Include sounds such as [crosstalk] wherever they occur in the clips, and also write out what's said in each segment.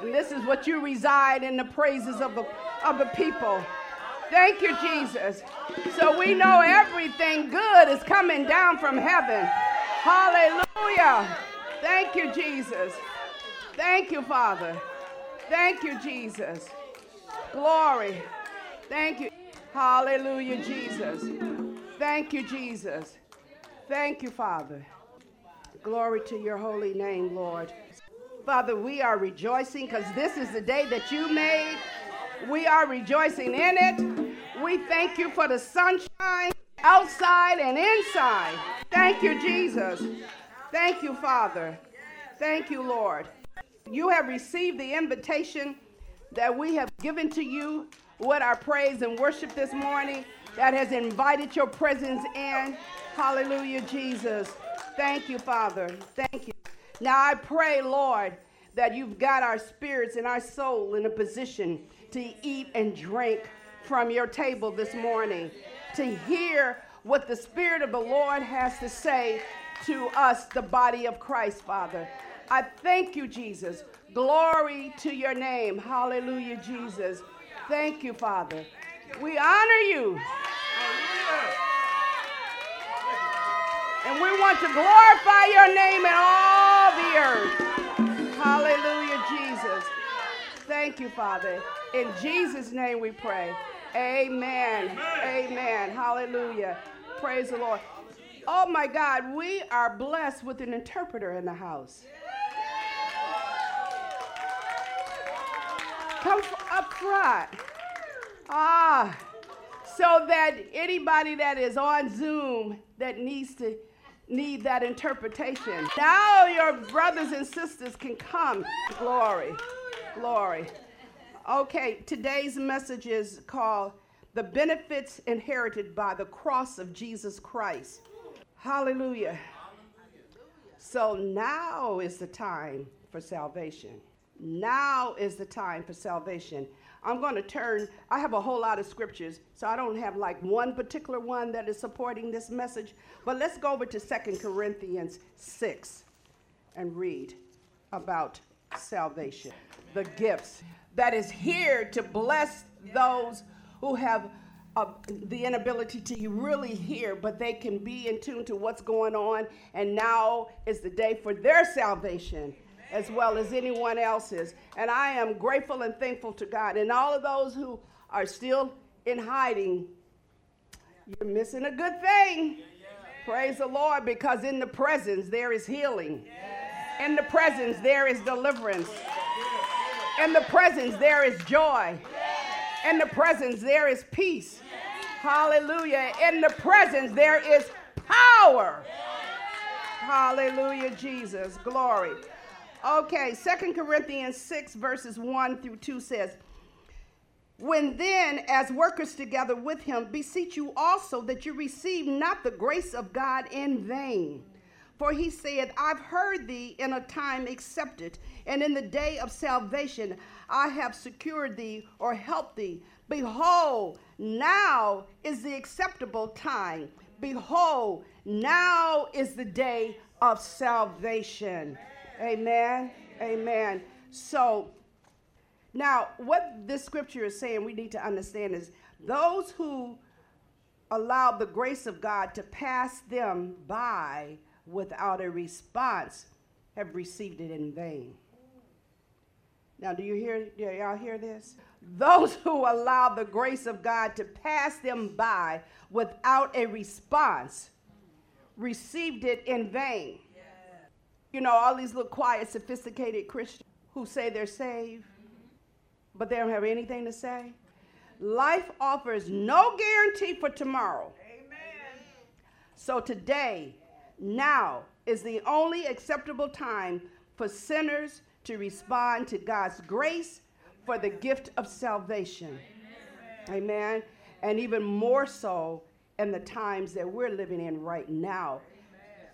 And this is what you reside in the praises of the, of the people. Thank you, Jesus. So we know everything good is coming down from heaven. Hallelujah. Thank you, Jesus. Thank you, Father. Thank you, Jesus. Glory. Thank you. Hallelujah, Jesus. Thank you, Jesus. Thank you, Father. Glory to your holy name, Lord. Father, we are rejoicing because this is the day that you made. We are rejoicing in it. We thank you for the sunshine outside and inside. Thank you, Jesus. Thank you, Father. Thank you, Lord. You have received the invitation that we have given to you with our praise and worship this morning that has invited your presence in. Hallelujah, Jesus. Thank you, Father. Thank you. Now I pray, Lord, that you've got our spirits and our soul in a position to eat and drink from your table this morning, to hear what the Spirit of the Lord has to say to us, the body of Christ, Father. I thank you, Jesus. Glory to your name. Hallelujah, Jesus. Thank you, Father. We honor you. And we want to glorify your name in all the earth. Hallelujah, Jesus. Thank you, Father. In Jesus' name we pray. Amen. Amen. Hallelujah. Praise the Lord. Oh my God, we are blessed with an interpreter in the house. Come up front. Ah, so that anybody that is on Zoom that needs to need that interpretation. Now your brothers and sisters can come. Glory. Glory. Okay, today's message is called The Benefits Inherited by the Cross of Jesus Christ. Hallelujah. So now is the time for salvation. Now is the time for salvation. I'm going to turn, I have a whole lot of scriptures, so I don't have like one particular one that is supporting this message. But let's go over to Second Corinthians 6 and read about salvation, the gifts that is here to bless those who have uh, the inability to really hear, but they can be in tune to what's going on. And now is the day for their salvation as well as anyone else's. And I am grateful and thankful to God. And all of those who are still in hiding, you're missing a good thing. Praise the Lord, because in the presence there is healing. In the presence there is deliverance. In the presence there is joy. In the presence there is peace. Hallelujah. In the presence there is power. Hallelujah, Jesus. Glory. Okay, Second Corinthians 6, verses 1 through 2 says, When then, as workers together with him, beseech you also that you receive not the grace of God in vain. For he said, I've heard thee in a time accepted, and in the day of salvation I have secured thee or helped thee. Behold, now is the acceptable time. Behold, now is the day of salvation. Amen. Amen. So now, what this scripture is saying, we need to understand is those who allow the grace of God to pass them by without a response have received it in vain. Now, do you hear? Do y'all hear this? Those who allow the grace of God to pass them by without a response received it in vain. You know, all these little quiet, sophisticated Christians who say they're saved, but they don't have anything to say. Life offers no guarantee for tomorrow. Amen. So today, now is the only acceptable time for sinners to respond to God's grace for the gift of salvation. Amen. Amen. And even more so in the times that we're living in right now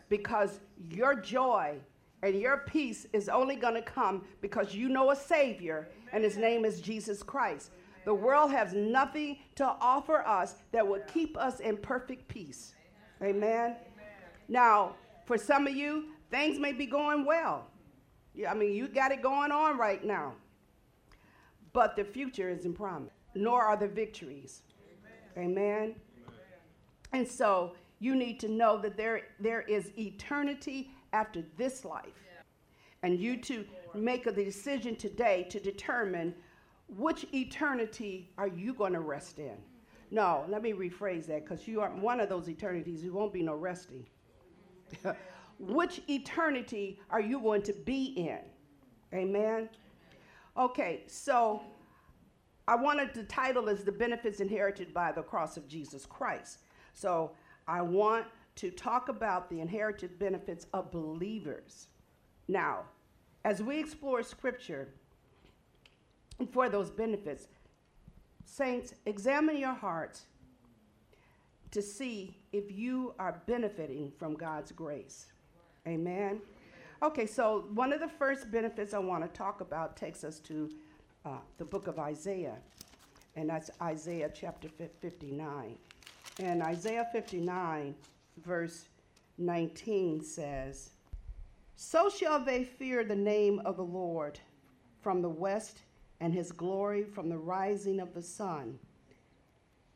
because your joy and your peace is only going to come because you know a Savior, and His name is Jesus Christ. The world has nothing to offer us that will keep us in perfect peace. Amen. Now, for some of you, things may be going well. I mean, you got it going on right now. but the future isn't promised, nor are the victories. Amen. Amen. And so you need to know that there, there is eternity after this life. And you to make a decision today to determine which eternity are you going to rest in. No, let me rephrase that because you are one of those eternities. You won't be no resting. [laughs] which eternity are you going to be in? Amen. Okay, so I wanted the title is The Benefits Inherited by the Cross of Jesus Christ. So I want to talk about the inherited benefits of believers. Now, as we explore scripture for those benefits, saints, examine your hearts to see if you are benefiting from God's grace. Amen. Okay, so one of the first benefits I want to talk about takes us to uh, the book of Isaiah, and that's Isaiah chapter 59. And Isaiah 59, verse 19 says, So shall they fear the name of the Lord from the west, and his glory from the rising of the sun,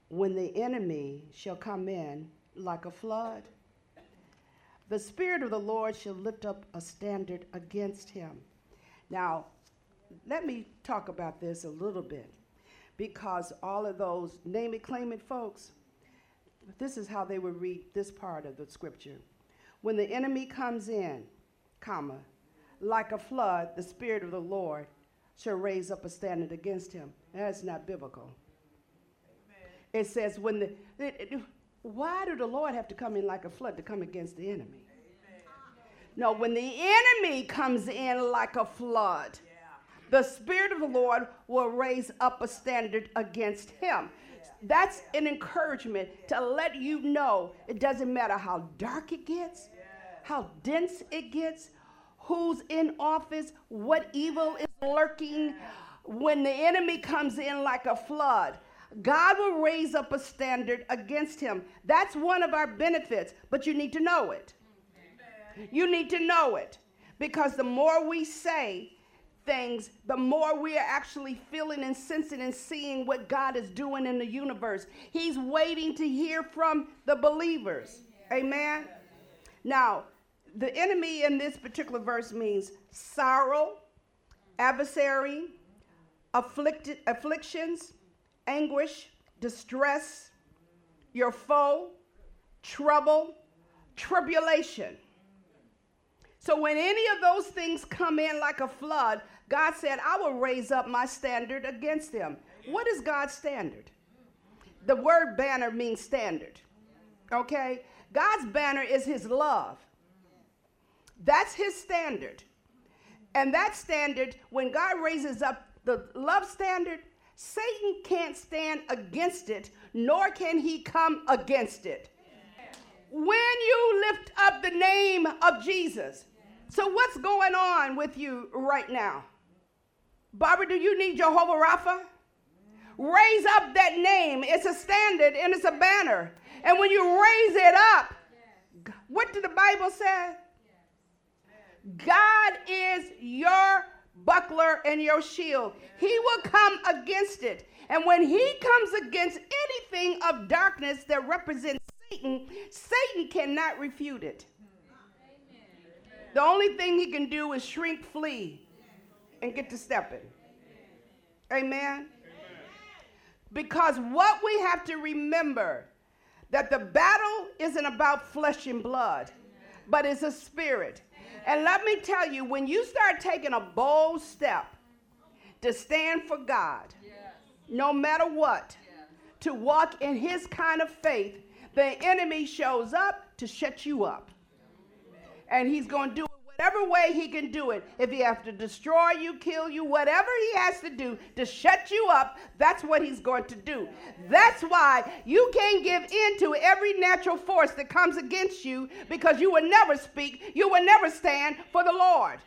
when the enemy shall come in like a flood. The Spirit of the Lord shall lift up a standard against him. Now, let me talk about this a little bit because all of those name it, claim it folks, this is how they would read this part of the scripture. When the enemy comes in, comma, like a flood, the Spirit of the Lord shall raise up a standard against him. That's not biblical. Amen. It says, when the, it, it, why do the Lord have to come in like a flood to come against the enemy? Amen. No, when the enemy comes in like a flood, yeah. the Spirit of the Lord will raise up a standard against him. That's an encouragement to let you know it doesn't matter how dark it gets, how dense it gets, who's in office, what evil is lurking. When the enemy comes in like a flood, God will raise up a standard against him. That's one of our benefits, but you need to know it. Mm-hmm. You need to know it because the more we say things, the more we are actually feeling and sensing and seeing what God is doing in the universe. He's waiting to hear from the believers. Amen. Now, the enemy in this particular verse means sorrow, adversary, afflicted, afflictions, anguish, distress, your foe, trouble, tribulation. So when any of those things come in like a flood, God said, I will raise up my standard against them. What is God's standard? The word banner means standard. Okay? God's banner is his love. That's his standard. And that standard, when God raises up the love standard, Satan can't stand against it, nor can he come against it. When you lift up the name of Jesus, so, what's going on with you right now? Barbara, do you need Jehovah Rapha? Raise up that name. It's a standard and it's a banner. And when you raise it up, what did the Bible say? God is your buckler and your shield. He will come against it. And when he comes against anything of darkness that represents Satan, Satan cannot refute it. The only thing he can do is shrink, flee, and get to stepping. Amen. Because what we have to remember that the battle isn't about flesh and blood, but it's a spirit. And let me tell you, when you start taking a bold step to stand for God, no matter what, to walk in his kind of faith, the enemy shows up to shut you up and he's going to do whatever way he can do it. If he has to destroy you, kill you, whatever he has to do to shut you up, that's what he's going to do. That's why you can't give in to every natural force that comes against you because you will never speak, you will never stand for the Lord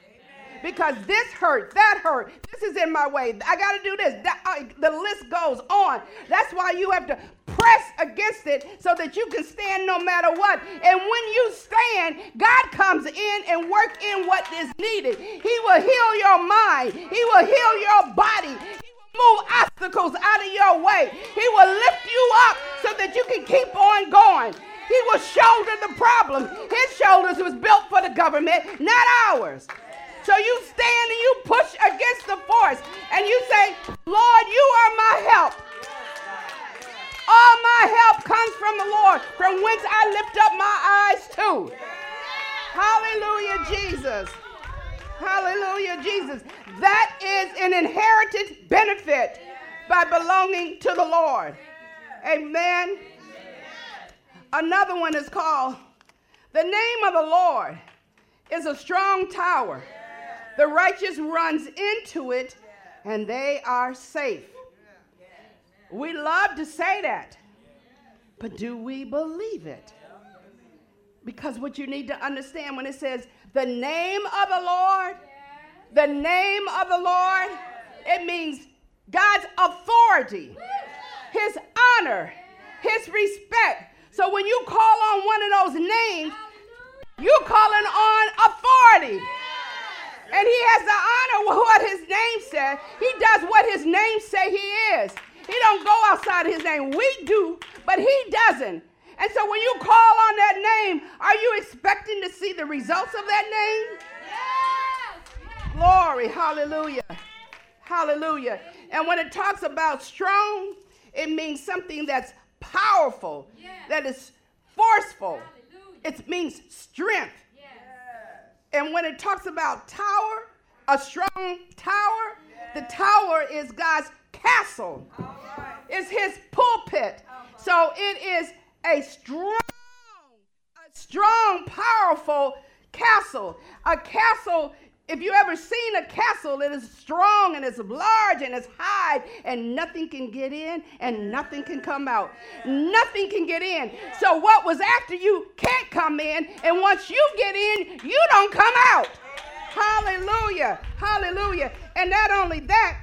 because this hurt, that hurt, this is in my way. I got to do this. That, uh, the list goes on. That's why you have to press against it so that you can stand no matter what. And when you stand, God comes in and work in what is needed. He will heal your mind. He will heal your body. He will move obstacles out of your way. He will lift you up so that you can keep on going. He will shoulder the problem. His shoulders was built for the government, not ours. So you stand and you push against the force and you say, Lord, you are my help. All my help comes from the Lord, from whence I lift up my eyes to. Hallelujah, Jesus. Hallelujah, Jesus. That is an inherited benefit by belonging to the Lord. Amen. Another one is called the name of the Lord is a strong tower. The righteous runs into it and they are safe. We love to say that, but do we believe it? Because what you need to understand when it says the name of the Lord, the name of the Lord, it means God's authority, His honor, His respect. So when you call on one of those names, you're calling on authority. And he has the honor of what his name says. He does what his name say he is. He don't go outside his name. We do, but he doesn't. And so when you call on that name, are you expecting to see the results of that name? Yes. Glory, hallelujah. Hallelujah. And when it talks about strong, it means something that's powerful, yes. that is forceful. Hallelujah. It means strength. And when it talks about tower, a strong tower, the tower is God's castle. Right. It's his pulpit. So it is a strong, a strong, powerful castle. A castle if you ever seen a castle, it is strong and it's large and it's high, and nothing can get in and nothing can come out. Nothing can get in. So, what was after you can't come in, and once you get in, you don't come out. Hallelujah. Hallelujah. And not only that,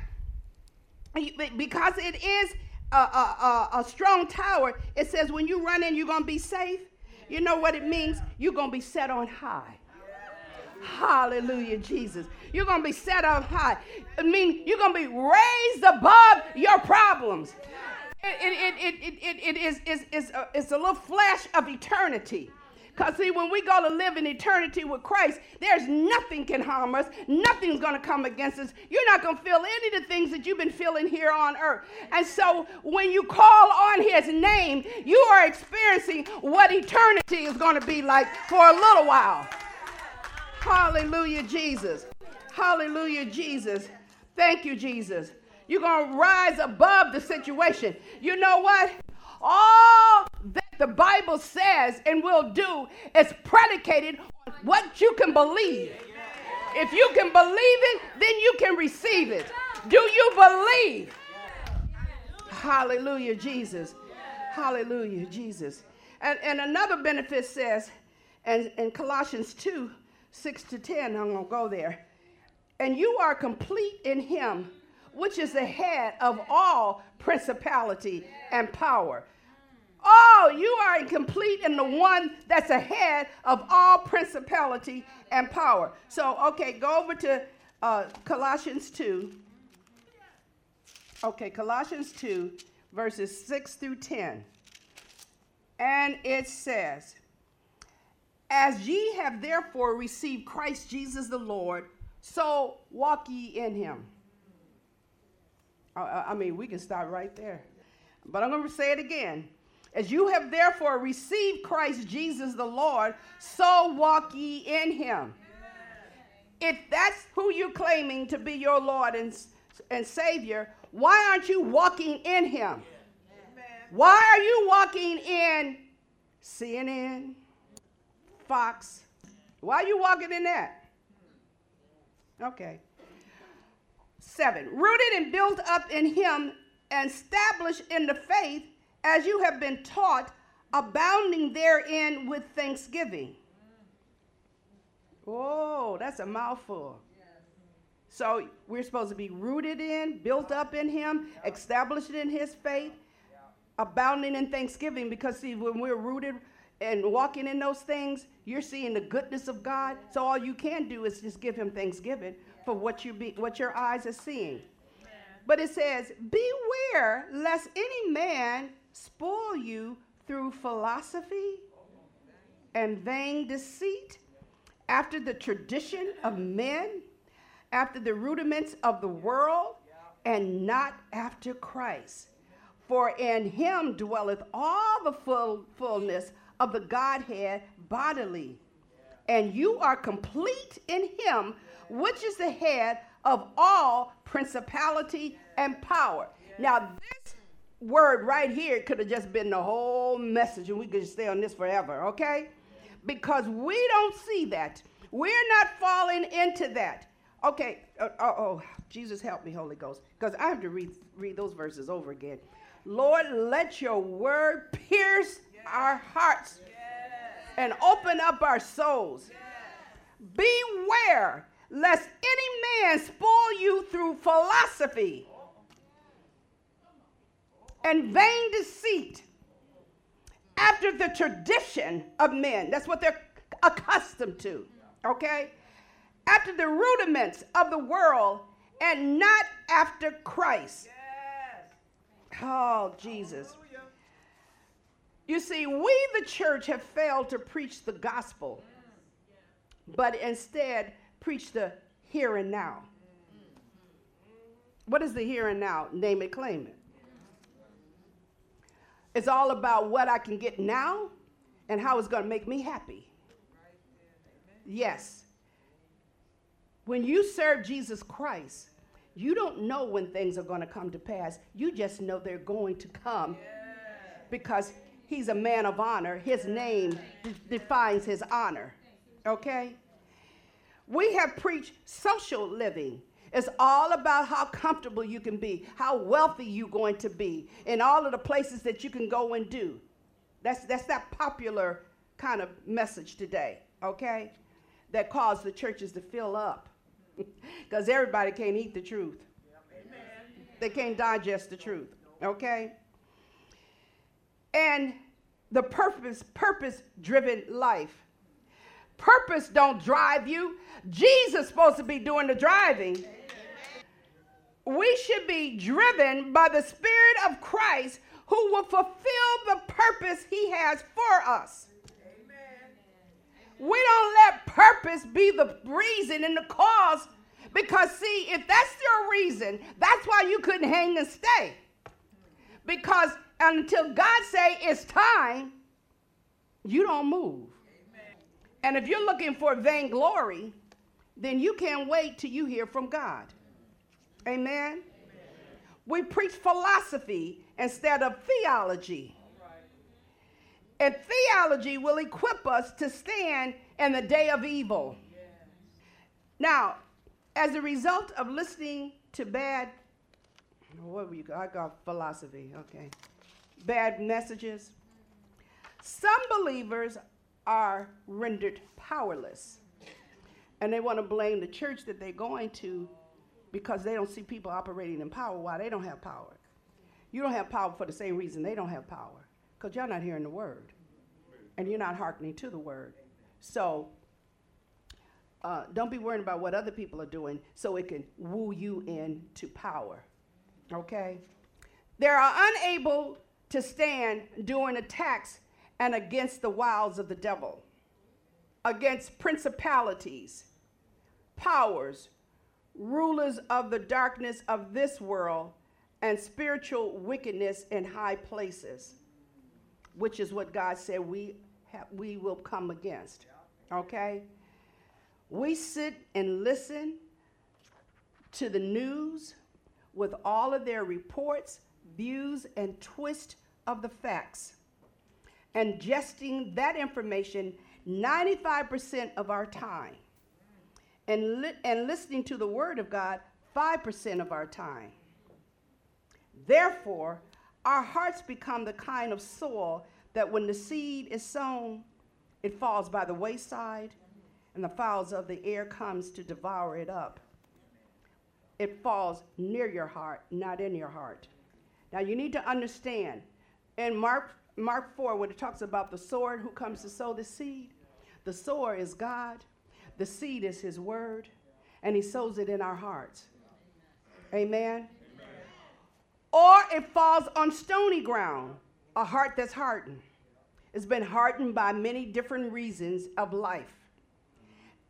because it is a, a, a, a strong tower, it says when you run in, you're going to be safe. You know what it means? You're going to be set on high. Hallelujah, Jesus. You're going to be set up high. I mean, you're going to be raised above your problems. It, it, it, it, it, it is it's, it's, a, it's a little flash of eternity. Because, see, when we go to live in eternity with Christ, there's nothing can harm us. Nothing's going to come against us. You're not going to feel any of the things that you've been feeling here on earth. And so, when you call on his name, you are experiencing what eternity is going to be like for a little while. Hallelujah, Jesus. Hallelujah, Jesus. Thank you, Jesus. You're going to rise above the situation. You know what? All that the Bible says and will do is predicated on what you can believe. If you can believe it, then you can receive it. Do you believe? Hallelujah, Jesus. Hallelujah, Jesus. And, and another benefit says, and in Colossians 2, 6 to 10, I'm going to go there. And you are complete in him, which is the head of all principality and power. Oh, you are complete in the one that's ahead of all principality and power. So, okay, go over to uh, Colossians 2. Okay, Colossians 2, verses 6 through 10. And it says, as ye have therefore received Christ Jesus the Lord, so walk ye in him. I, mean, we can stop right there. But I'm going to say it again. As you have therefore received Christ Jesus the Lord, so walk ye in him. If that's who you're claiming to be your Lord and, and Savior, why aren't you walking in him? Why are you walking in CNN, Fox. Why are you walking in that? Okay. Seven, rooted and built up in him and established in the faith as you have been taught, abounding therein with thanksgiving. Oh, that's a mouthful. So we're supposed to be rooted in, built up in him, established in his faith, abounding in thanksgiving. Because see, when we're rooted and walking in those things, you're seeing the goodness of God. So all you can do is just give him thanksgiving for what you be what your eyes are seeing. But it says, Beware lest any man spoil you through philosophy and vain deceit, after the tradition of men, after the rudiments of the world, and not after Christ. For in him dwelleth all the full, fullness of the Godhead bodily. And you are complete in him, which is the head of all principality and power. Now, this word right here could have just been the whole message, and we could stay on this forever, okay? Because we don't see that. We're not falling into that. Okay, uh, uh oh, Jesus help me, Holy Ghost, because I have to read, read those verses over again. Lord, let your word pierce. Our hearts and open up our souls. Beware lest any man spoil you through philosophy and vain deceit after the tradition of men. That's what they're accustomed to, okay? After the rudiments of the world and not after Christ. Yes. Oh, Jesus. You see, we, the church, have failed to preach the gospel, but instead preach the here and now. What is the here and now? Name it, claim it. It's all about what I can get now and how it's going to make me happy. Yes. When you serve Jesus Christ, you don't know when things are going to come to pass. You just know they're going to come because he's a man of honor. His name de- defines his honor. Okay? We have preached social living. It's all about how comfortable you can be, how wealthy you're going to be, and all of the places that you can go and do. That's, that's that popular kind of message today, okay? That caused the churches to fill up. [laughs] Because everybody can't eat the truth. They can't digest the truth, okay? And the purpose, purpose driven life Purpose don't drive you. Jesus supposed to be doing the driving. We should be driven by the Spirit of Christ who will fulfill the purpose he has for us. We don't let purpose be the reason and the cause because see, if that's your reason, that's why you couldn't hang and stay. Because until God say it's time, you don't move. And if you're looking for vainglory, then you can't wait till you hear from God. Amen? Amen. We preach philosophy instead of theology. And theology will equip us to stand in the day of evil. Now, as a result of listening to bad, what were you? I got philosophy, okay. Bad messages. Some believers are rendered powerless. And they want to blame the church that they're going to because they don't see people operating in power while they don't have power. You don't have power for the same reason they don't have power because you're not hearing the word and you're not hearkening to the word. So uh, don't be worrying about what other people are doing so it can woo you into power. Okay? There are unable to stand during attacks and against the wiles of the devil, against principalities, powers, rulers of the darkness of this world, and spiritual wickedness in high places, which is what God said we, have, we will come against. Okay? We sit and listen to the news with all of their reports, views, and twist of the facts and gesting that information 95% of our time, and, li- and listening to the Word of God 5% of our time. Therefore, our hearts become the kind of soil that when the seed is sown, it falls by the wayside, and the fowls of the air comes to devour it up. It falls near your heart, not in your heart. Now you need to understand, in Mark Mark 4, when it talks about the sword who comes to sow the seed, the sower is God, the seed is his word, and he sows it in our hearts. Amen. Amen. or it falls on stony ground, a heart that's hardened. It's been hardened by many different reasons of life.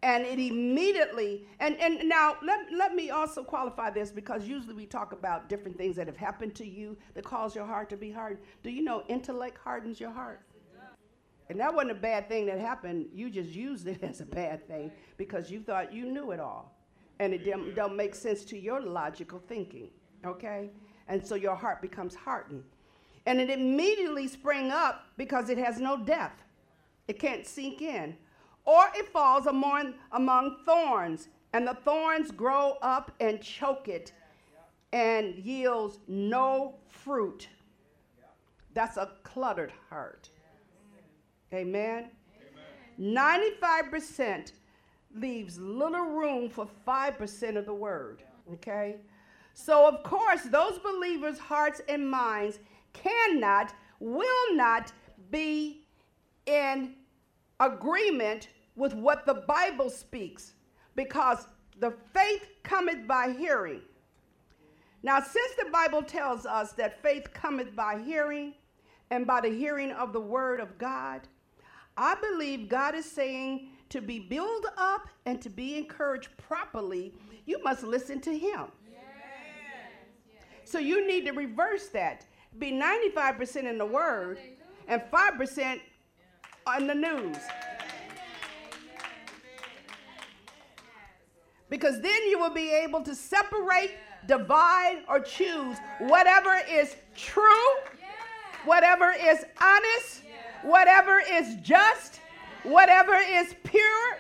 And it immediately, and, and now let, let me also qualify this because usually we talk about different things that have happened to you that cause your heart to be hardened. Do you know intellect hardens your heart? And that wasn't a bad thing that happened. You just used it [laughs] as a bad thing because you thought you knew it all. And it don't, don't make sense to your logical thinking, okay? And so your heart becomes hardened. And it immediately sprang up because it has no depth. It can't sink in or it falls among, among thorns, and the thorns grow up and choke it and yields no fruit. That's a cluttered heart. Amen. Amen. 95% leaves little room for 5% of the word. Okay? So, of course, those believers' hearts and minds cannot, will not be in agreement with what the Bible speaks because the faith cometh by hearing. Now, since the Bible tells us that faith cometh by hearing and by the hearing of the word of God, I believe God is saying to be built up and to be encouraged properly, you must listen to Him. So you need to reverse that. Be 95% in the word and 5% on the news. Because then you will be able to separate, divide, or choose whatever is true, whatever is honest, whatever is just, whatever is pure,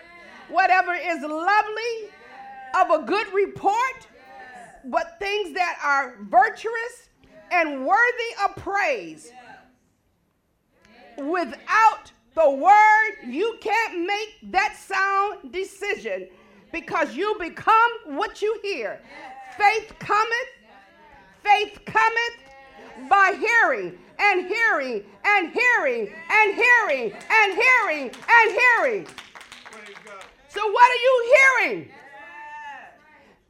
whatever is lovely, of a good report, but things that are virtuous and worthy of praise. Without the word, you can't make that sound decision because you become what you hear. Faith cometh, faith cometh by hearing and hearing and hearing and hearing and hearing and hearing. So, what are you hearing?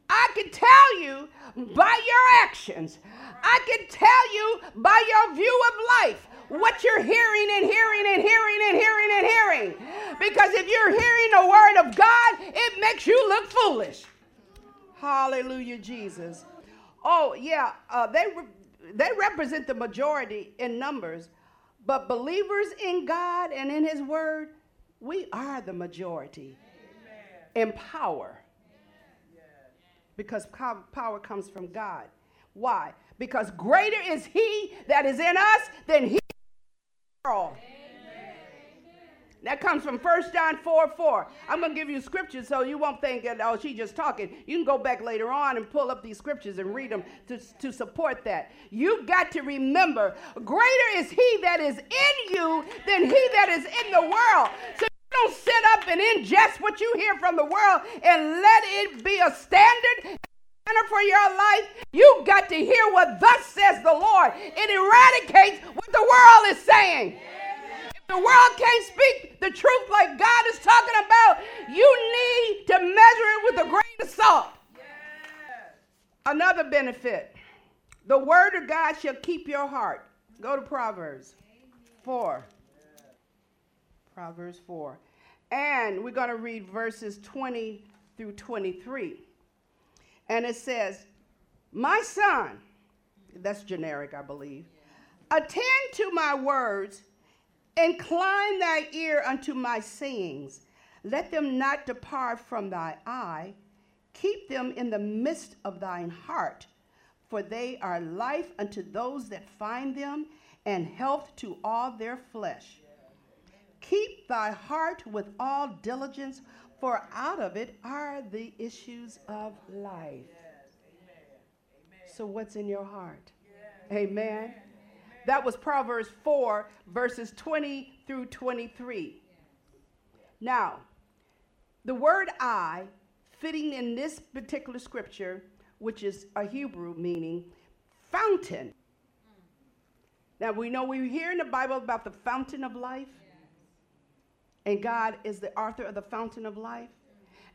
I can tell you by your actions. I can tell you by your view of life what you're hearing and hearing and hearing and hearing and hearing. Because if you're hearing the word of God, it makes you look foolish. Hallelujah, Jesus. Oh, yeah, uh, they, re- they represent the majority in numbers, but believers in God and in His word, we are the majority Amen. in power. Because power comes from God. Why? Because greater is He that is in us than He world. That comes from 1 John 4 4. I'm going to give you scriptures so you won't think that, oh, she's just talking. You can go back later on and pull up these scriptures and read them to, to support that. You've got to remember greater is he that is in you than he that is in the world. So don't sit up and ingest what you hear from the world and let it be a standard for your life, you've got to hear what thus says the Lord. It eradicates what the world is saying. If the world can't speak the truth like God is talking about, you need to measure it with a grain of salt. Another benefit the word of God shall keep your heart. Go to Proverbs 4. Proverbs 4. And we're going to read verses 20 through 23 and it says, My son, that's generic, I believe, attend to my words, incline thy ear unto my sayings. Let them not depart from thy eye. Keep them in the midst of thine heart, for they are life unto those that find them, and health to all their flesh. Keep thy heart with all diligence, for out of it are the issues of life. So, what's in your heart? Amen. That was Proverbs 4, verses 20 through 23. Now, the word eye, fitting in this particular scripture, which is a Hebrew meaning fountain. Now, we know we hear in the Bible about the fountain of life and God is the author of the fountain of life.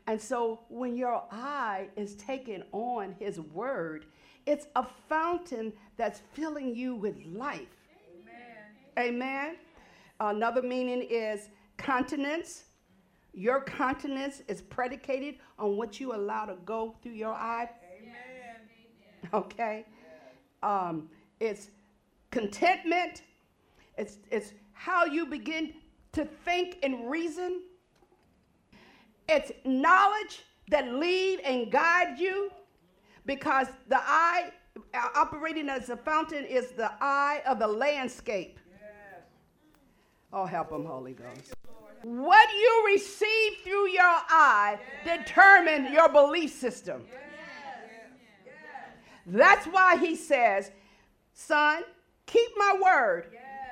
And so when your eye is taken on his word, it's a fountain that's filling you with life. Amen. Amen. Another meaning is continence. Your continence is predicated on what you allow to go through your eye. Amen. Okay. Um, it's contentment. It's, it's how you begin to think and reason. It's knowledge that lead and guide you because the eye uh, operating as a fountain is the eye of the landscape. Yes. Oh, help them, Holy Ghost. What you receive through your eye yes. determine your belief system. Yes. That's why he says, son, keep my word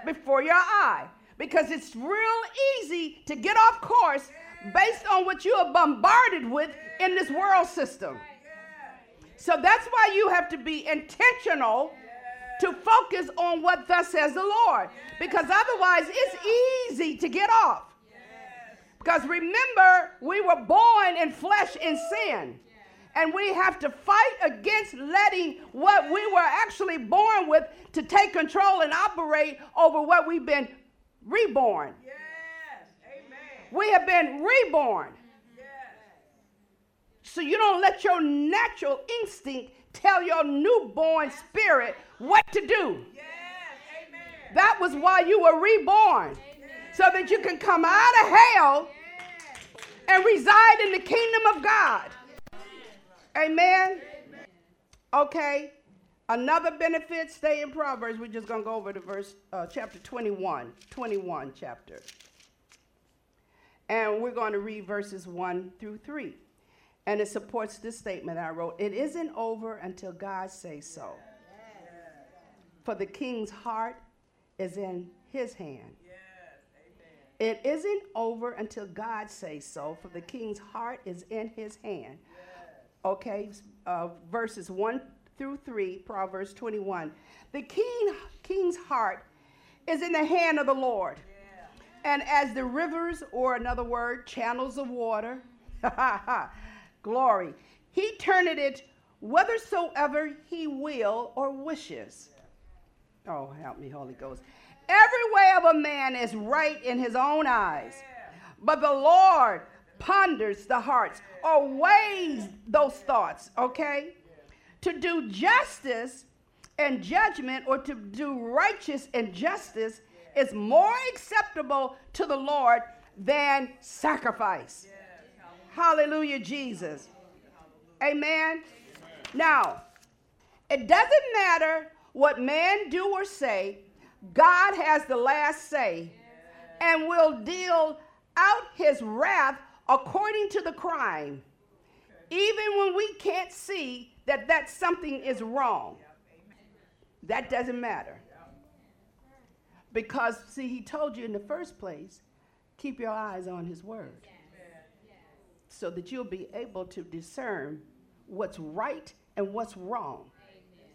before your eye. Because it's real easy to get off course based on what you are bombarded with in this world system. So that's why you have to be intentional to focus on what thus says the Lord. Because otherwise, it's easy to get off. Because remember, we were born in flesh and sin. And we have to fight against letting what we were actually born with to take control and operate over what we've been reborn. Yes. Amen. We have been reborn. So you don't let your natural instinct tell your newborn spirit what to do. Yes, that was why you were reborn. Amen. So that you can come out of hell and reside in the kingdom of God. Amen. Okay. Another benefit, stay in Proverbs. We're just going to go over to verse, uh, chapter 21, 21 chapter. And we're going to read verses 1 through 3. And it supports this statement I wrote It isn't over until God says so. For the king's heart is in his hand. It isn't over until God says so, for the king's heart is in his hand. Okay, uh, verses 1 through 3, Proverbs 21. The king, king's heart is in the hand of the Lord. And as the rivers, or another word, channels of water, [laughs] glory. He turneth it whithersoever he will or wishes. Oh, help me, Holy Ghost. Every way of a man is right in his own eyes, but the Lord ponders the hearts or weighs those thoughts, okay? To do justice and judgment or to do righteous and justice is more acceptable to the Lord than sacrifice. Hallelujah, Jesus. Amen. Now, it doesn't matter what man do or say, God has the last say and will deal out his wrath according to the crime, even when we can't see that that something is wrong. That doesn't matter. Because, see, he told you in the first place, keep your eyes on his word so that you'll be able to discern what's right and what's wrong.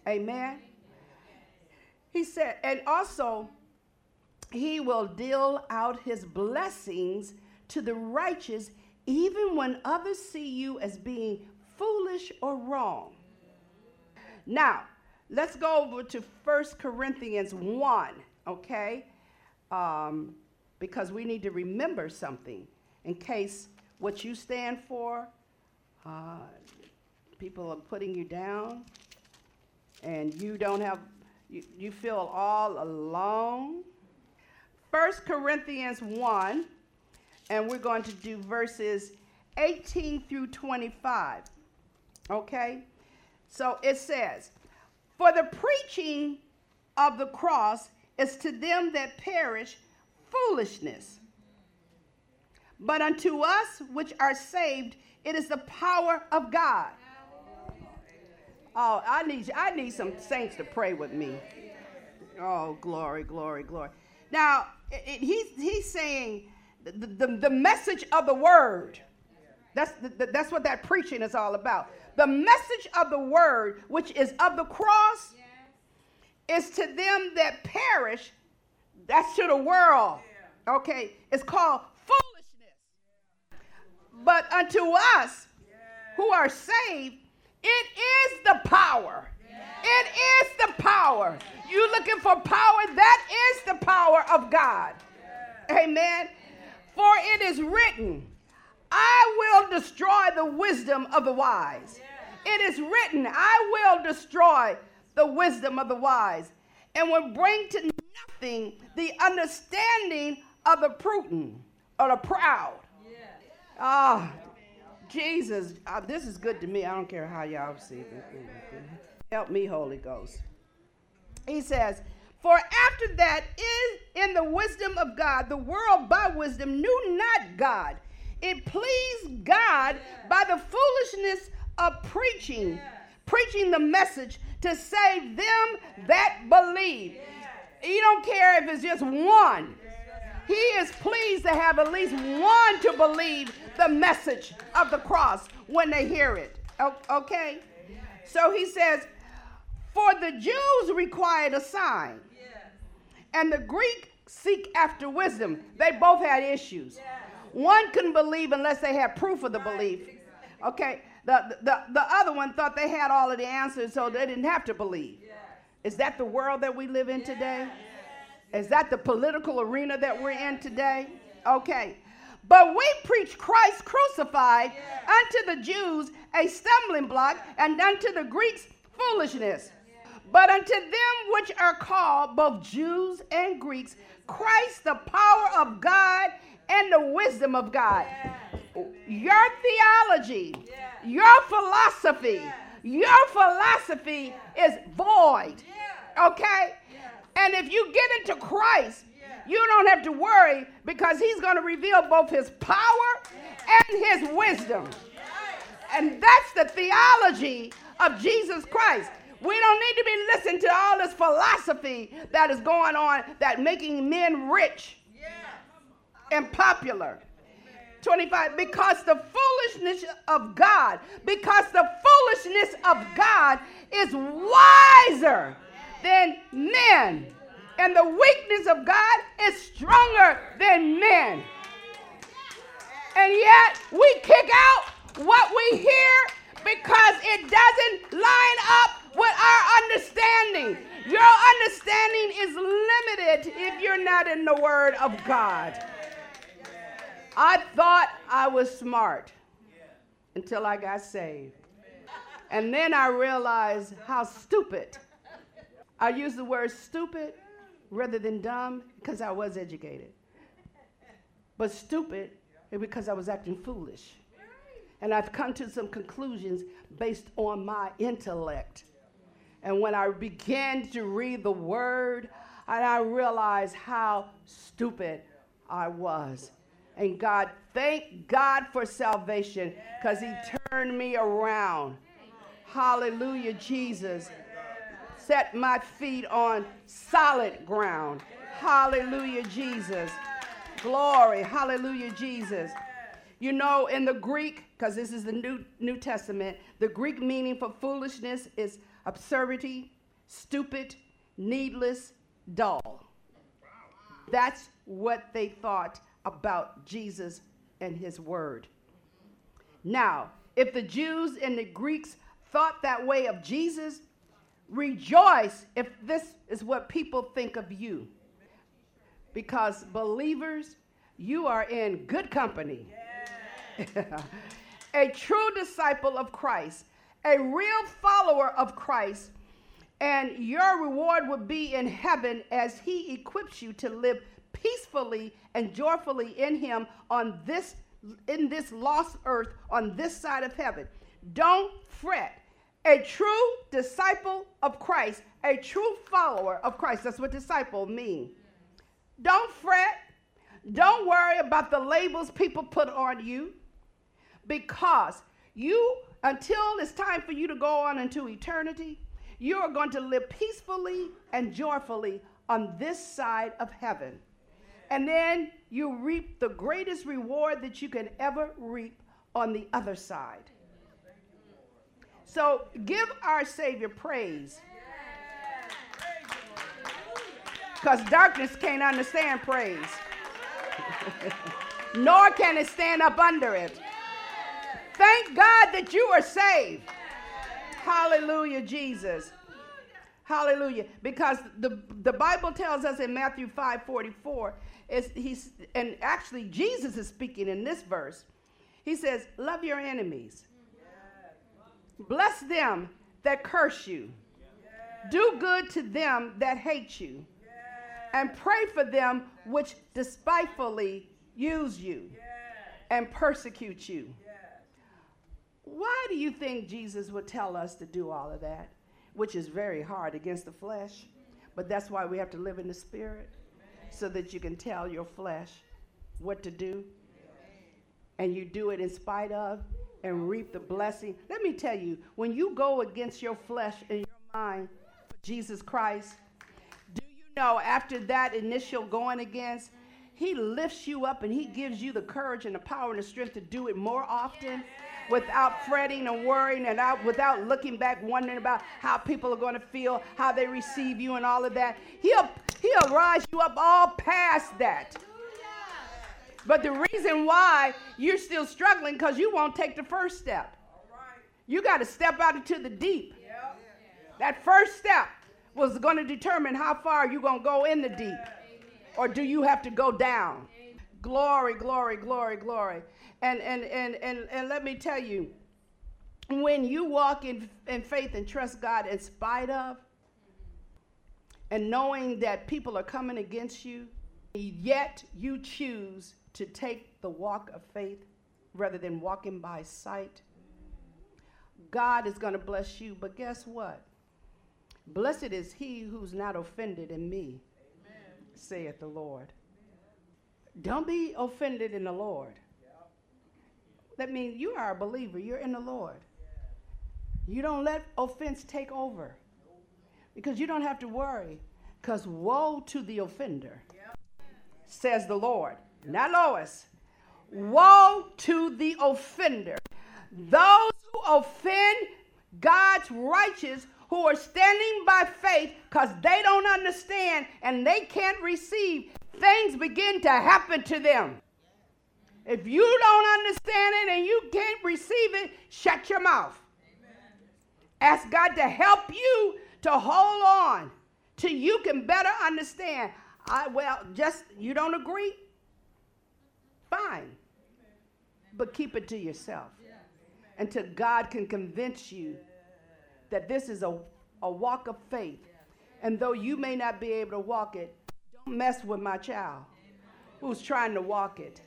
Amen. Amen. He said, and also, he will deal out his blessings to the righteous, even when others see you as being foolish or wrong. Now, let's go over to 1 Corinthians 1, okay? Um, because we need to remember something in case what you stand for, uh, people are putting you down, and you don't have, you, you feel all alone. 1 Corinthians 1, and we're going to do verses 18 through 25. Okay? So it says, For the preaching of the cross is to them that perish foolishness but unto us which are saved, it is the power of God. Oh, I need I need some saints to pray with me. Oh, glory, glory, glory. Now, it, it, he's, he's saying the, the, the, message of the word. That's, the, that's what that preaching is all about. The message of the word, which is of the cross, is to them that perish. That's to the world. Okay, it's called foolishness. But unto us who are saved, it is the power. It is the power. You looking for power? That is the power of God. Amen. For it is written, I will destroy the wisdom of the wise. It is written, I will destroy the wisdom of the wise and will bring to nothing the understanding of the prudent or the proud. Ah, Jesus, uh, this is good to me. I don't care how y'all see it. Help me, Holy Ghost. He says, For after that, in, in the wisdom of God, the world by wisdom knew not God. It pleased God by the foolishness of preaching, preaching the message to save them that believe. You don't care if it's just one. He is pleased to have at least one to believe the message of the cross when they hear it. Okay? So he says, For the Jews required a sign, and the Greek seek after wisdom. They both had issues. One couldn't believe unless they had proof of the belief. Okay? The, the, the other one thought they had all of the answers, so they didn't have to believe. Is that the world that we live in today? Is that the political arena that we're in today? Okay. But we preach Christ crucified unto the Jews a stumbling block, and unto the Greeks foolishness. But unto them which are called, both Jews and Greeks, Christ the power of God and the wisdom of God. Your theology, your philosophy, your philosophy is void. Okay? And if you get into Christ, you don't have to worry because he's going to reveal both his power and his wisdom. And that's the theology of Jesus Christ. We don't need to be listening to all this philosophy that is going on that making men rich and popular. 25 because the foolishness of God because the foolishness of God is wiser than men. And the weakness of God is stronger than men. And yet we kick out what we hear because it doesn't line up with our understanding. Your understanding is limited if you're not in the word of God I thought I was smart until I got saved. And then I realized how stupid. I use the word stupid rather than dumb because I was educated. But stupid because I was acting foolish. And I've come to some conclusions based on my intellect. And when I began to read the word, I realized how stupid I was. And God, thank God for salvation because He turned me around. Hallelujah, Jesus. Set my feet on solid ground. Hallelujah, Jesus. Glory. Hallelujah, Jesus. You know, in the Greek, because this is the New, New Testament, the Greek meaning for foolishness is absurdity, stupid, needless, dull. That's what they thought about Jesus and his word. Now, if the Jews and the Greeks thought that way of Jesus, rejoice if this is what people think of you. Because believers, you are in good company. [laughs] a true disciple of Christ, a real follower of Christ, and your reward will be in heaven as he equips you to live peacefully and joyfully in him on this in this lost earth on this side of heaven. Don't fret. A true disciple of Christ, a true follower of Christ. That's what disciple mean. Don't fret. Don't worry about the labels people put on you because you until it's time for you to go on into eternity, you are going to live peacefully and joyfully on this side of heaven. And then you reap the greatest reward that you can ever reap on the other side. So give our Savior praise. Because darkness can't understand praise, [laughs] nor can it stand up under it. Thank God that you are saved. Hallelujah, Jesus. Hallelujah. Because the, the Bible tells us in Matthew 5 44, he's and actually Jesus is speaking in this verse. He says, Love your enemies. Bless them that curse you. Do good to them that hate you. And pray for them which despitefully use you and persecute you. Why do you think Jesus would tell us to do all of that? Which is very hard against the flesh. But that's why we have to live in the spirit so that you can tell your flesh what to do. And you do it in spite of and reap the blessing. Let me tell you, when you go against your flesh and your mind for Jesus Christ, do you know after that initial going against, he lifts you up and he gives you the courage and the power and the strength to do it more often without fretting and worrying and out, without looking back wondering about how people are going to feel, how they receive you and all of that. He'll he'll rise you up all past that. But the reason why you're still struggling because you won't take the first step. You got to step out into the deep. That first step was going to determine how far you're going to go in the deep. Or do you have to go down? Glory, glory, glory, glory. And, and, and, and, and let me tell you, when you walk in, in faith and trust God in spite of, and knowing that people are coming against you, yet you choose to take the walk of faith rather than walking by sight, God is going to bless you. But guess what? Blessed is he who's not offended in me, Amen. saith the Lord. Don't be offended in the Lord. That means you are a believer, you're in the Lord. You don't let offense take over because you don't have to worry. Because woe to the offender, says the Lord. Not Lois. Woe to the offender. Those who offend God's righteous who are standing by faith because they don't understand and they can't receive, things begin to happen to them. If you don't understand it and you can't receive it, shut your mouth. Amen. Ask God to help you to hold on till you can better understand. I well, just you don't agree? Fine. But keep it to yourself until God can convince you that this is a, a walk of faith. And though you may not be able to walk it, don't mess with my child who's trying to walk it.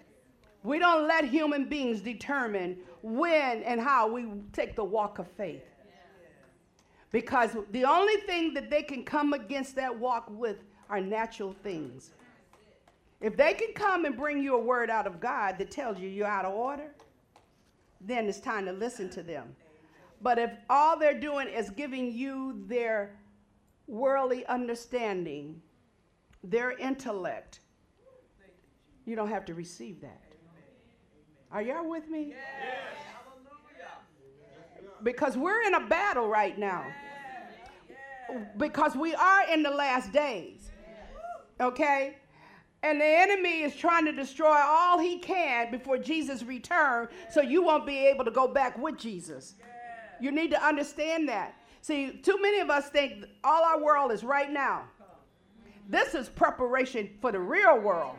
We don't let human beings determine when and how we take the walk of faith. Because the only thing that they can come against that walk with are natural things. If they can come and bring you a word out of God that tells you you're out of order, then it's time to listen to them. But if all they're doing is giving you their worldly understanding, their intellect, you don't have to receive that. Are y'all with me? Yes. Because we're in a battle right now. Because we are in the last days. Okay? And the enemy is trying to destroy all he can before Jesus' return so you won't be able to go back with Jesus. You need to understand that. See, too many of us think all our world is right now. This is preparation for the real world.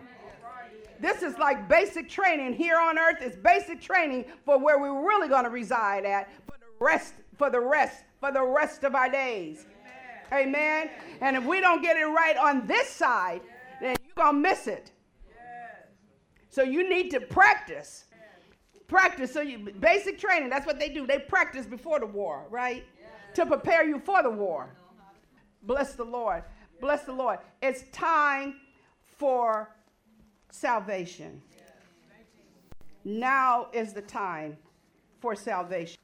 This is like basic training here on earth. It's basic training for where we're really going to reside at rest, for the rest, for the rest of our days. Amen. Amen. And if we don't get it right on this side, then you're going to miss it. So you need to practice. Practice. So you basic training, that's what they do. They practice before the war, right? To prepare you for the war. Bless the Lord. Bless the Lord. It's time for salvation. Now is the time for salvation.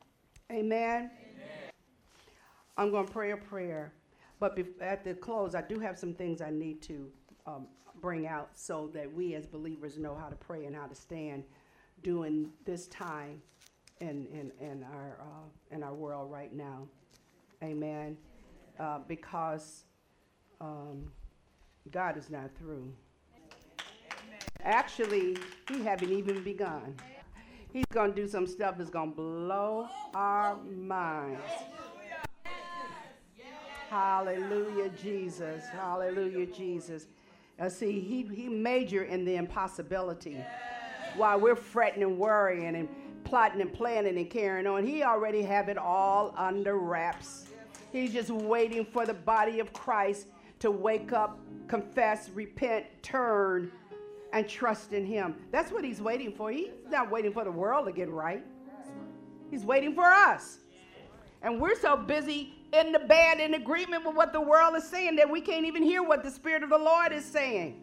Amen. Amen. I'm going to pray a prayer. But at the close, I do have some things I need to um, bring out so that we as believers know how to pray and how to stand during this time in, in, in, our, uh, in our world right now. Amen. Uh, because um, God is not through. Actually, He haven't even begun. He's going to do some stuff that's going to blow our minds. Hallelujah, Jesus. Hallelujah, Jesus. Uh, see, he, he major in the impossibility. While we're fretting and worrying and plotting and planning and carrying on, he already have it all under wraps. He's just waiting for the body of Christ to wake up, confess, repent, turn, and trust in him. That's what he's waiting for. He's not waiting for the world to get right. He's waiting for us. And we're so busy in the bad in agreement with what the world is saying that we can't even hear what the Spirit of the Lord is saying.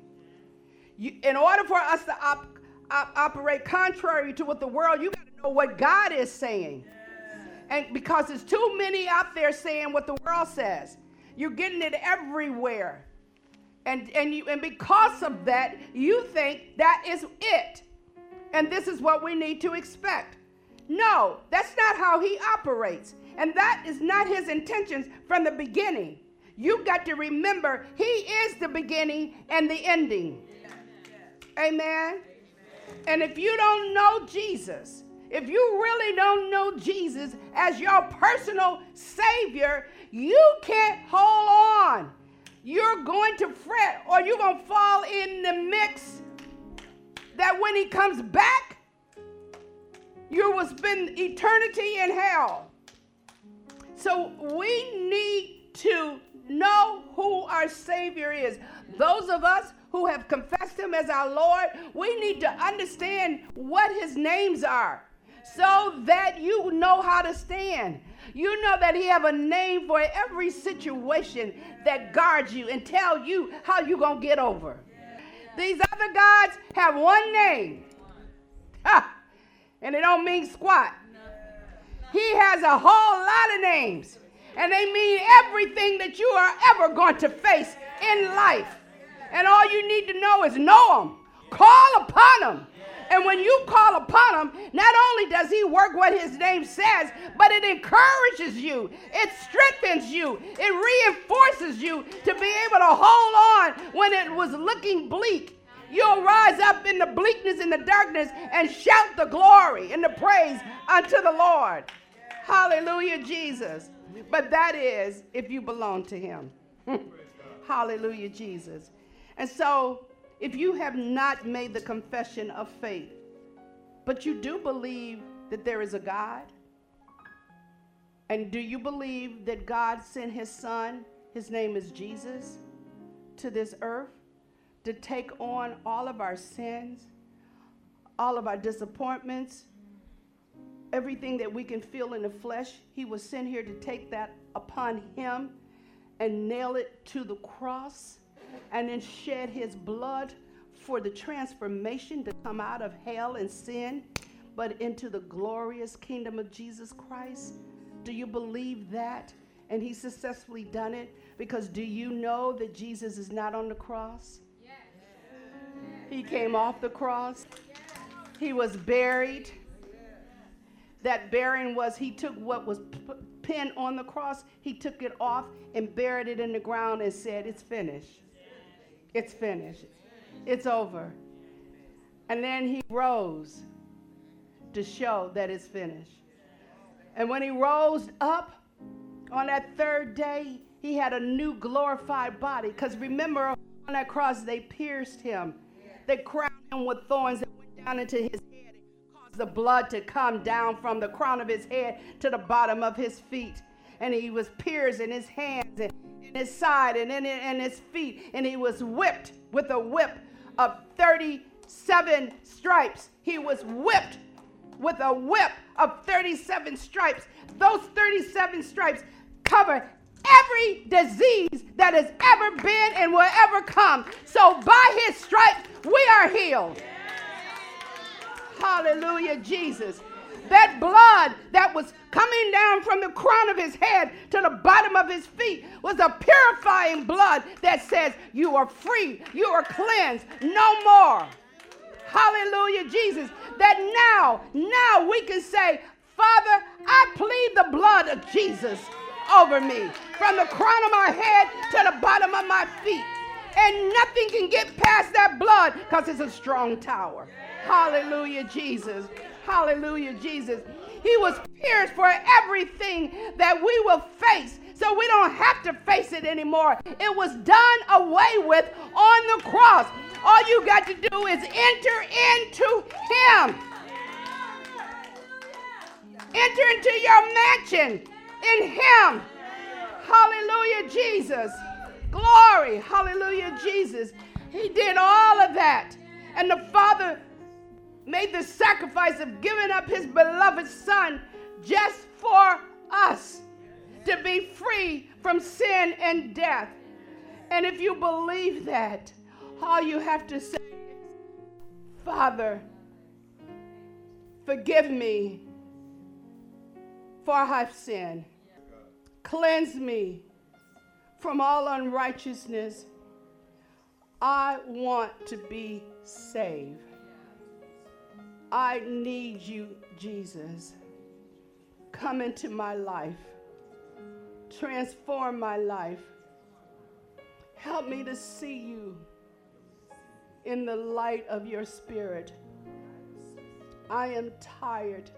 You, in order for us to op, op, operate contrary to what the world, you got to know what God is saying. And because there's too many out there saying what the world says, you're getting it everywhere. And, and, you, and because of that, you think that is it. And this is what we need to expect. No, that's not how he operates. And that is not his intentions from the beginning. You've got to remember he is the beginning and the ending. Amen. And if you don't know Jesus, if you really don't know Jesus as your personal Savior, you can't hold on. You're going to fret or you're going to fall in the mix that when He comes back, you will spend eternity in hell. So we need to know who our Savior is. Those of us who have confessed Him as our Lord, we need to understand what His names are so that you know how to stand. You know that he have a name for every situation that guards you and tell you how you going to get over. These other gods have one name. Ha! And it don't mean squat. He has a whole lot of names. And they mean everything that you are ever going to face in life. And all you need to know is know them. Call upon them and when you call upon him, not only does he work what his name says, but it encourages you, it strengthens you, it reinforces you to be able to hold on when it was looking bleak. You'll rise up in the bleakness and the darkness and shout the glory and the praise unto the Lord. Hallelujah, Jesus. But that is if you belong to him. [laughs] Hallelujah, Jesus. And so if you have not made the confession of faith, but you do believe that there is a God, and do you believe that God sent his son, his name is Jesus, to this earth to take on all of our sins, all of our disappointments, everything that we can feel in the flesh? He was sent here to take that upon him and nail it to the cross and then shed his blood for the transformation to come out of hell and sin, but into the glorious kingdom of Jesus Christ? Do you believe that? And he successfully done it because do you know that Jesus is not on the cross? Yes. He came off the cross. He was buried. That burying was he took what was pinned on the cross, he took it off and buried it in the ground and said, It's finished. It's finished. It's over. And then he rose to show that it's finished. And when he rose up on that third day, he had a new glorified body. Because remember, on that cross, they pierced him. They crowned him with thorns that went down into his head and caused the blood to come down from the crown of his head to the bottom of his feet. And he was pierced in his hands and his side and in, in his feet, and he was whipped with a whip of 37 stripes. He was whipped with a whip of 37 stripes. Those 37 stripes cover every disease that has ever been and will ever come. So by his stripes, we are healed. Hallelujah, Jesus. That blood that was coming down from the crown of his head to the bottom of his feet was a purifying blood that says, You are free, you are cleansed, no more. Hallelujah, Jesus. That now, now we can say, Father, I plead the blood of Jesus over me from the crown of my head to the bottom of my feet. And nothing can get past that blood because it's a strong tower. Hallelujah, Jesus. Hallelujah, Jesus. He was pierced for everything that we will face. So we don't have to face it anymore. It was done away with on the cross. All you got to do is enter into Him. Enter into your mansion in Him. Hallelujah, Jesus. Glory. Hallelujah, Jesus. He did all of that. And the Father made the sacrifice of giving up his beloved Son just for us to be free from sin and death. And if you believe that, all you have to say is, Father, forgive me for I have sinned. Cleanse me from all unrighteousness. I want to be saved. I need you, Jesus. Come into my life. Transform my life. Help me to see you in the light of your spirit. I am tired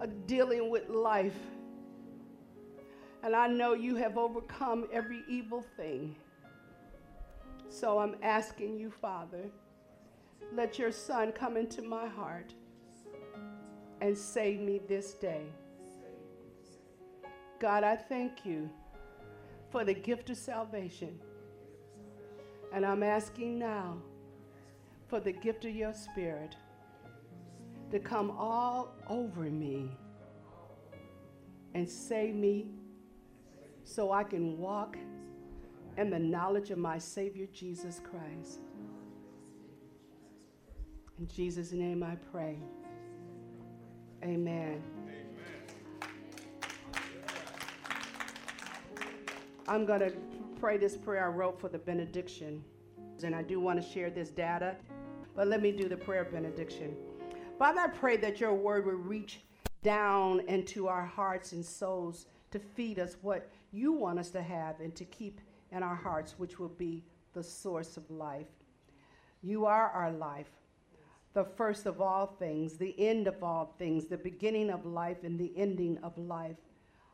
of dealing with life. And I know you have overcome every evil thing. So I'm asking you, Father, let your son come into my heart and save me this day. God, I thank you for the gift of salvation. And I'm asking now for the gift of your spirit to come all over me and save me so I can walk in the knowledge of my Savior Jesus Christ. In Jesus' name I pray. Amen. I'm going to pray this prayer I wrote for the benediction. And I do want to share this data, but let me do the prayer benediction. Father, I pray that your word will reach down into our hearts and souls to feed us what you want us to have and to keep in our hearts, which will be the source of life. You are our life, the first of all things, the end of all things, the beginning of life and the ending of life.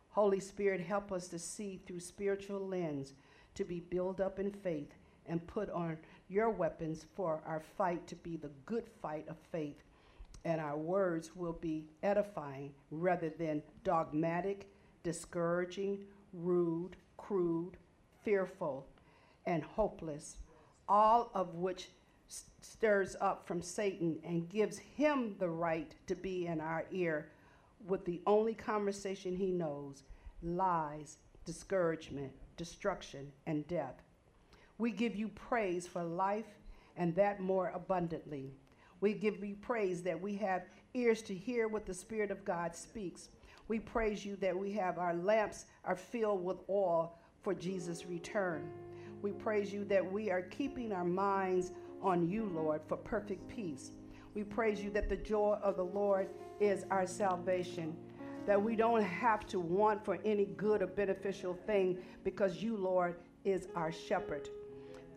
Holy Spirit, help us to see through spiritual lens, to be built up in faith and put on your weapons for our fight to be the good fight of faith and our words will be edifying rather than dogmatic, discouraging, rude, crude, fearful, and hopeless, all of which stirs up from Satan and gives him the right to be in our ear with the only conversation he knows lies, discouragement, destruction, and death. We give you praise for life and that more abundantly. We give you praise that we have ears to hear what the Spirit of God speaks. We praise you that we have our lamps are filled with oil for Jesus' return. We praise you that we are keeping our minds on you, Lord, for perfect peace. We praise you that the joy of the Lord is our salvation, that we don't have to want for any good or beneficial thing because you, Lord, is our shepherd.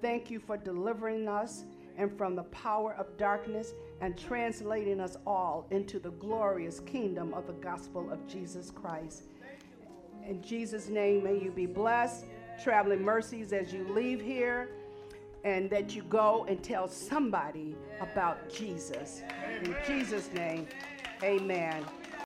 Thank you for delivering us and from the power of darkness and translating us all into the glorious kingdom of the gospel of Jesus Christ. In Jesus' name, may you be blessed, traveling mercies as you leave here, and that you go and tell somebody about Jesus. In Jesus' name, amen.